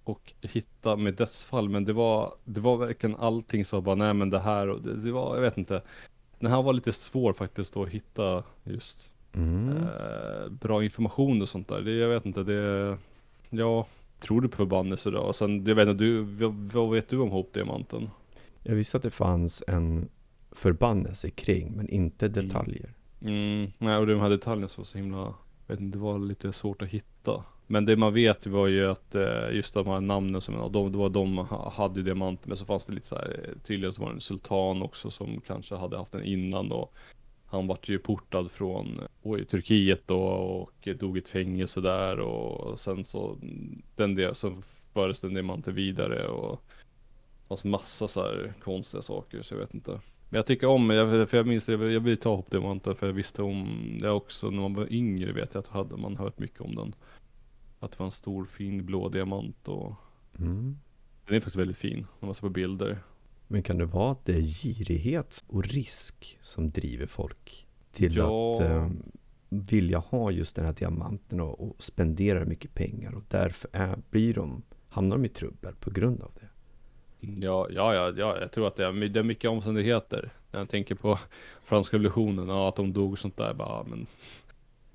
och hitta med dödsfall men det var, det var verkligen allting så bara nej men det här och det, det var, jag vet inte. Den här var lite svår faktiskt att hitta just mm. eh, bra information och sånt där. Det, jag vet inte, det, ja, tror du på förbannelse då? Och sen, jag vet inte, du, vad, vad vet du om Hope-diamanten? Jag visste att det fanns en förbannelse kring, men inte mm. detaljer. Mm. Nej, och de här detaljerna var så himla, vet inte, det var lite svårt att hitta. Men det man vet var ju att eh, just de här namnen som, de, det var de hade ju diamanter men så fanns det lite så här, tydligen så var det en sultan också som kanske hade haft den innan och han vart ju portad från oj, Turkiet då och dog i ett fängelse där och sen så den del så fördes den diamanter vidare och det fanns massa så här konstiga saker så jag vet inte. Men jag tycker om, jag, för jag minns jag, jag vill ta upp diamanter för jag visste om det också när man var yngre vet jag att hade man hört mycket om den. Att det var en stor fin blå diamant och mm. Den är faktiskt väldigt fin om man ser på bilder. Men kan det vara att det är girighet och risk som driver folk till ja. att eh, vilja ha just den här diamanten och, och spendera mycket pengar och därför är, blir de, hamnar de i trubbel på grund av det? Ja, ja, ja, ja jag tror att det är, det är mycket omständigheter. När jag tänker på franska revolutionen, ja, att de dog och sånt där. Bara, men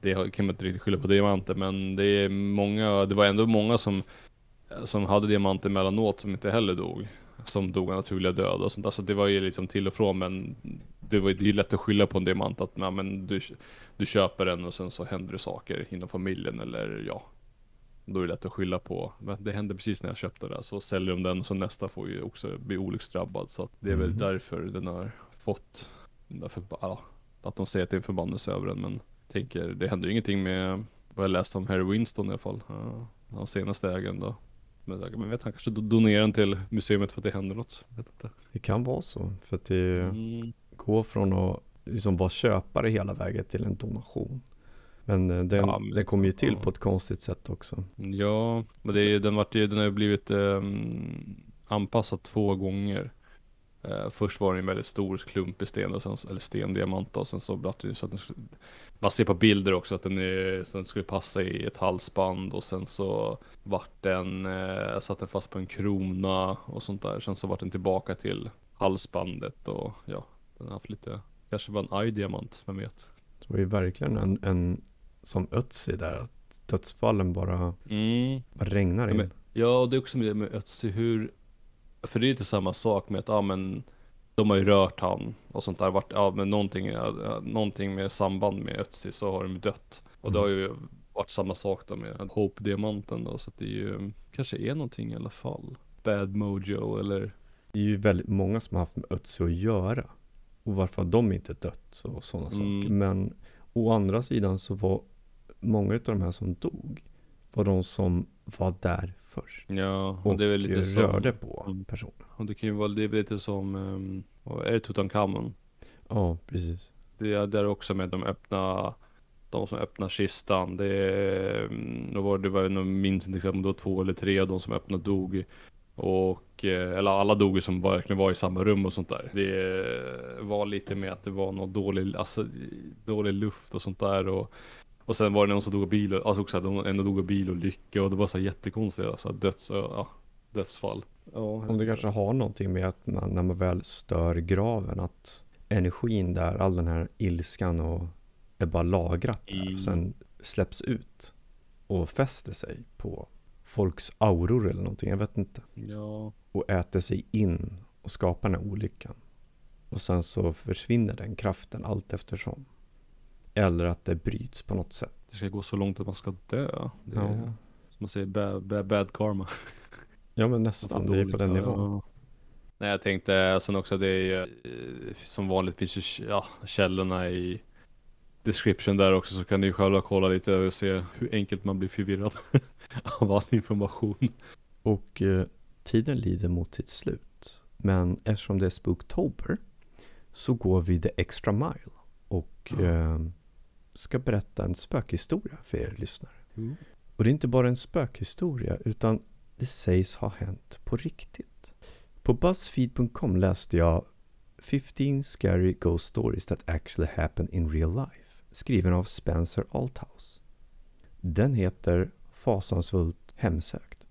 det kan man inte riktigt skylla på diamanter men det är många, det var ändå många som som hade diamanter mellanåt som inte heller dog. Som dog av naturliga död och sånt där. Så det var ju liksom till och från men det var ju lätt att skylla på en diamant att ja, men du, du köper den och sen så händer det saker inom familjen eller ja. Då är det lätt att skylla på. Men det hände precis när jag köpte det. Så säljer de den och så nästa får ju också bli olycksdrabbad. Så att det är väl mm. därför den har fått, därför, ja, att de säger att det är en förbannelse över den. Men tänker, det händer ju ingenting med vad jag läste om Harry Winston i alla fall. Ja, hans senaste ägaren då. Men jag vet, han kanske donerar den till museet för att det händer något. vet inte. Det kan vara så. För att det mm. går från att liksom vara köpare hela vägen till en donation. Men eh, den, ja, men, den kom ju till ja. på ett konstigt sätt också. Ja, men det är, den, vart, den har ju blivit um, anpassad två gånger. Uh, först var det en väldigt stor klumpig sten, och sen, eller stendiamant och sen så blev det så att den, man ser på bilder också att den, är, så den skulle passa i ett halsband och sen så vart den, uh, satt den fast på en krona och sånt där. Sen så vart den tillbaka till halsbandet och ja, den har haft lite, kanske var en arg diamant, vem vet. Det var ju verkligen en, en som Ötzi där, att dödsfallen bara, mm. regnar in. Ja, och det är också med, med Ötzi hur för det är lite samma sak med att, ja men de har ju rört han och sånt där. Vart, ja men någonting, ja, någonting med samband med Ötzi så har de dött. Och mm. det har ju varit samma sak då med Hope-diamanten då. Så att det är ju, kanske är någonting i alla fall. Bad Mojo eller Det är ju väldigt många som har haft med Ötzi att göra. Och varför har de inte dött och sådana mm. saker. Men å andra sidan så var många av de här som dog var de som var där först. Ja, och, och det är väl lite som, rörde på mm. personen. Och det kan ju vara, det är lite som, um, är det Tutankhamon? Ja, precis. Det är där också med de öppna, de som öppnar kistan. Det är, mm, då var det var, jag minns inte exakt om det var två eller tre av de som öppnade dog. Och, eh, eller alla dog som verkligen var i samma rum och sånt där. Det var lite med att det var någon dålig, alltså dålig luft och sånt där. Och och sen var det någon som dog av bil, alltså också att en dog av bilolycka och det var så jättekonstiga alltså, döds, ja, dödsfall. Ja, Om det kanske har någonting med att man, när man väl stör graven, att energin där, all den här ilskan och är bara lagrat där, mm. och sen släpps ut och fäster sig på folks auror eller någonting, jag vet inte. Ja. Och äter sig in och skapar den här olyckan. Och sen så försvinner den kraften allt eftersom. Eller att det bryts på något sätt. Det ska gå så långt att man ska dö. Det ja. är, som man säger, bad, bad, bad karma. Ja men nästan, det är på den nivån. Ja. Nej jag tänkte sen också det är ju eh, som vanligt finns ju ja, källorna i description där också så kan ni själva kolla lite och se hur enkelt man blir förvirrad av all information. Och eh, tiden lider mot sitt slut. Men eftersom det är Spooktober så går vi the extra mile och Ja. eh, ska berätta en spökhistoria för er lyssnare. Mm. Och det är inte bara en spökhistoria utan det sägs ha hänt på riktigt. På Buzzfeed.com läste jag 15 scary ghost stories that actually happened in real life. Skriven av Spencer Althouse. Den heter Fasansfullt hemsökt.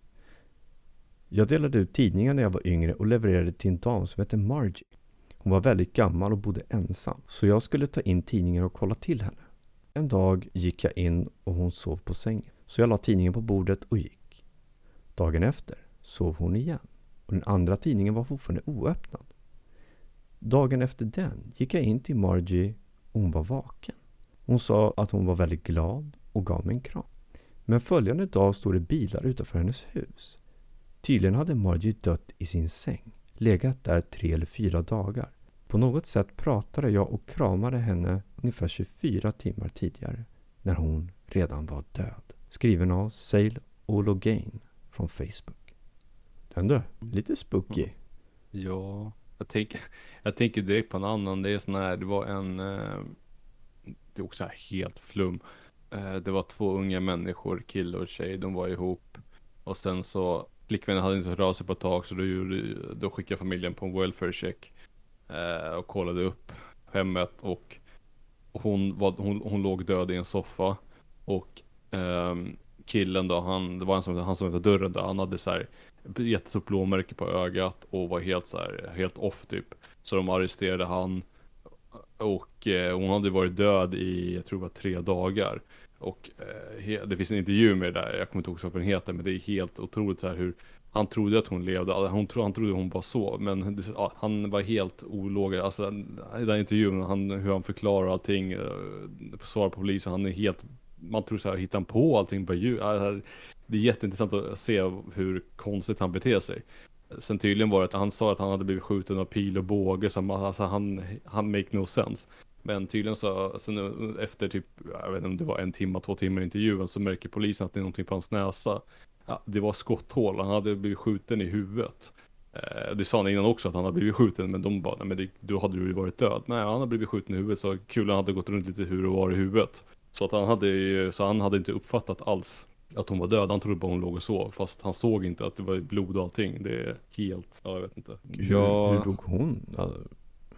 Jag delade ut tidningar när jag var yngre och levererade till en dam som hette Margie. Hon var väldigt gammal och bodde ensam, så jag skulle ta in tidningen och kolla till henne. En dag gick jag in och hon sov på sängen, så jag la tidningen på bordet och gick. Dagen efter sov hon igen och den andra tidningen var fortfarande oöppnad. Dagen efter den gick jag in till Margie och hon var vaken. Hon sa att hon var väldigt glad och gav mig en kram. Men följande dag stod det bilar utanför hennes hus. Tydligen hade Margie dött i sin säng, legat där tre eller fyra dagar. På något sätt pratade jag och kramade henne ungefär 24 timmar tidigare, när hon redan var död. Skriven av Sail Ologain från Facebook. Den du, lite spooky. Ja, jag tänker, jag tänker direkt på en annan. Det är sån här, det var en, eh, det är också här helt flum. Eh, det var två unga människor, kille och tjej, de var ihop. Och sen så, flickvännen hade inte hört av sig på ett tag så då, gjorde, då skickade familjen på en welfare check eh, Och kollade upp hemmet och hon, var, hon, hon låg död i en soffa. Och ehm, killen då, han, det var en som, han som öppnade dörren där, han hade så här jättestort blåmärke på ögat och var helt så här, helt off typ. Så de arresterade han och eh, hon hade varit död i, jag tror det var tre dagar. Och eh, det finns en intervju med det där, jag kommer inte ihåg vad den heter, men det är helt otroligt så här hur han trodde att hon levde, alltså, hon tro, han trodde hon bara sov, men det, ja, han var helt ologisk, alltså i den intervjun, han, hur han förklarar allting, eh, svarar på polisen, han är helt, man tror så här, hittar han på allting på ljud? Alltså, det är jätteintressant att se hur konstigt han beter sig. Sen tydligen var det att han sa att han hade blivit skjuten av pil och båge, så man- alltså han, han make no sense. Men tydligen så, sen efter typ, jag vet inte om det var en timme, två timmar intervjun, så märker polisen att det är någonting på hans näsa. Ja, det var skotthål, han hade blivit skjuten i huvudet. Eh, det sa han innan också att han hade blivit skjuten, men de bara, nej men det, då hade du ju varit död. Nej, han hade blivit skjuten i huvudet, så kulan hade gått runt lite hur och var i huvudet. Så att han hade ju, så han hade inte uppfattat alls att hon var död, han trodde bara hon låg och sov, fast han såg inte att det var blod och allting. Det är helt, ja jag vet inte. Hur, ja, hur dog hon? Ja,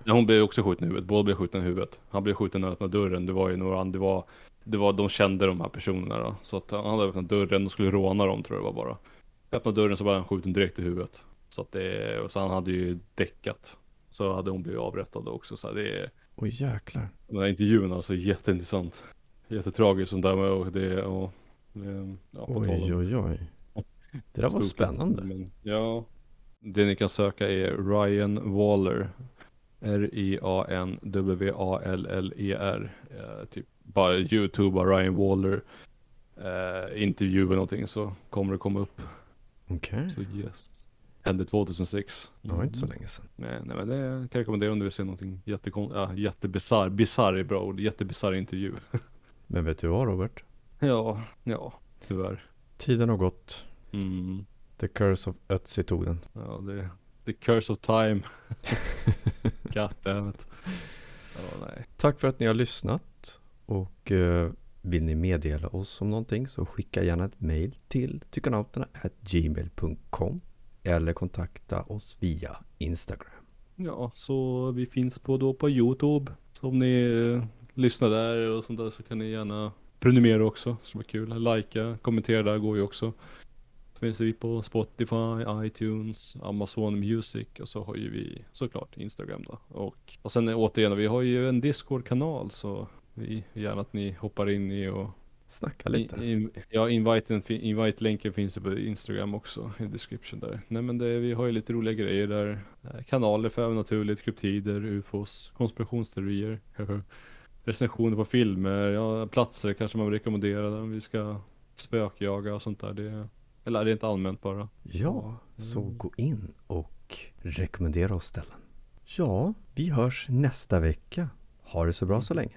ja, hon blev också skjuten i huvudet, båda blev skjutna i huvudet. Han blev skjuten när han öppnade dörren, det var ju några det var, det var, de kände de här personerna då. Så att han hade öppnat dörren och skulle råna dem tror jag det var bara. Öppnade dörren så var han skjuten direkt i huvudet. Så att det, och så han hade ju däckat. Så hade hon blivit avrättad också, så det är Oj jäklar. den här intervjun alltså jätteintressant. Jättetragiskt sånt där med och det och ja, Oj oj oj. Det där var spännande. Men, ja. Det ni kan söka är Ryan Waller. R-I-A-N-W-A-L-L-E-R. Eh, typ bara YouTube Ryan Waller. Eh, intervju eller någonting så kommer det komma upp. Okej. Så yes. Hände 2006. Det var inte så länge sedan. Nej, nej men det kan jag rekommendera om du vill se någonting jättekon... Ja, jättebisarr. Bisarr är bra ord. Jättebisarr intervju. Men vet du vad Robert? ja, ja, tyvärr. Tiden har gått. Mm. The curse of Ötzi tog den. Ja, det The curse of time. God damn it. Ja, nej. Tack för att ni har lyssnat. Och eh, vill ni meddela oss om någonting så skicka gärna ett mail till tyckanauterna.gmail.com eller kontakta oss via Instagram. Ja, så vi finns på då på Youtube. Så om ni eh, lyssnar där och sånt där så kan ni gärna prenumerera också. Så det var kul. Likea, kommentera där går ju också. Så finns vi på Spotify, iTunes, Amazon Music och så har ju vi såklart Instagram då. Och, och sen återigen, vi har ju en Discord-kanal så vi vill gärna att ni hoppar in i och Snacka lite. In, ja, inviten, fin- invite-länken finns ju på Instagram också i description där. Nej men det, vi har ju lite roliga grejer där. Eh, Kanaler för övernaturligt, kryptider, ufos, konspirationsteorier, recensioner på filmer, ja, platser kanske man vill rekommendera om vi ska spökjaga och sånt där. Det, eller rent allmänt bara. Ja, så gå in och rekommendera oss ställen. Ja, vi hörs nästa vecka. Ha det så bra så länge.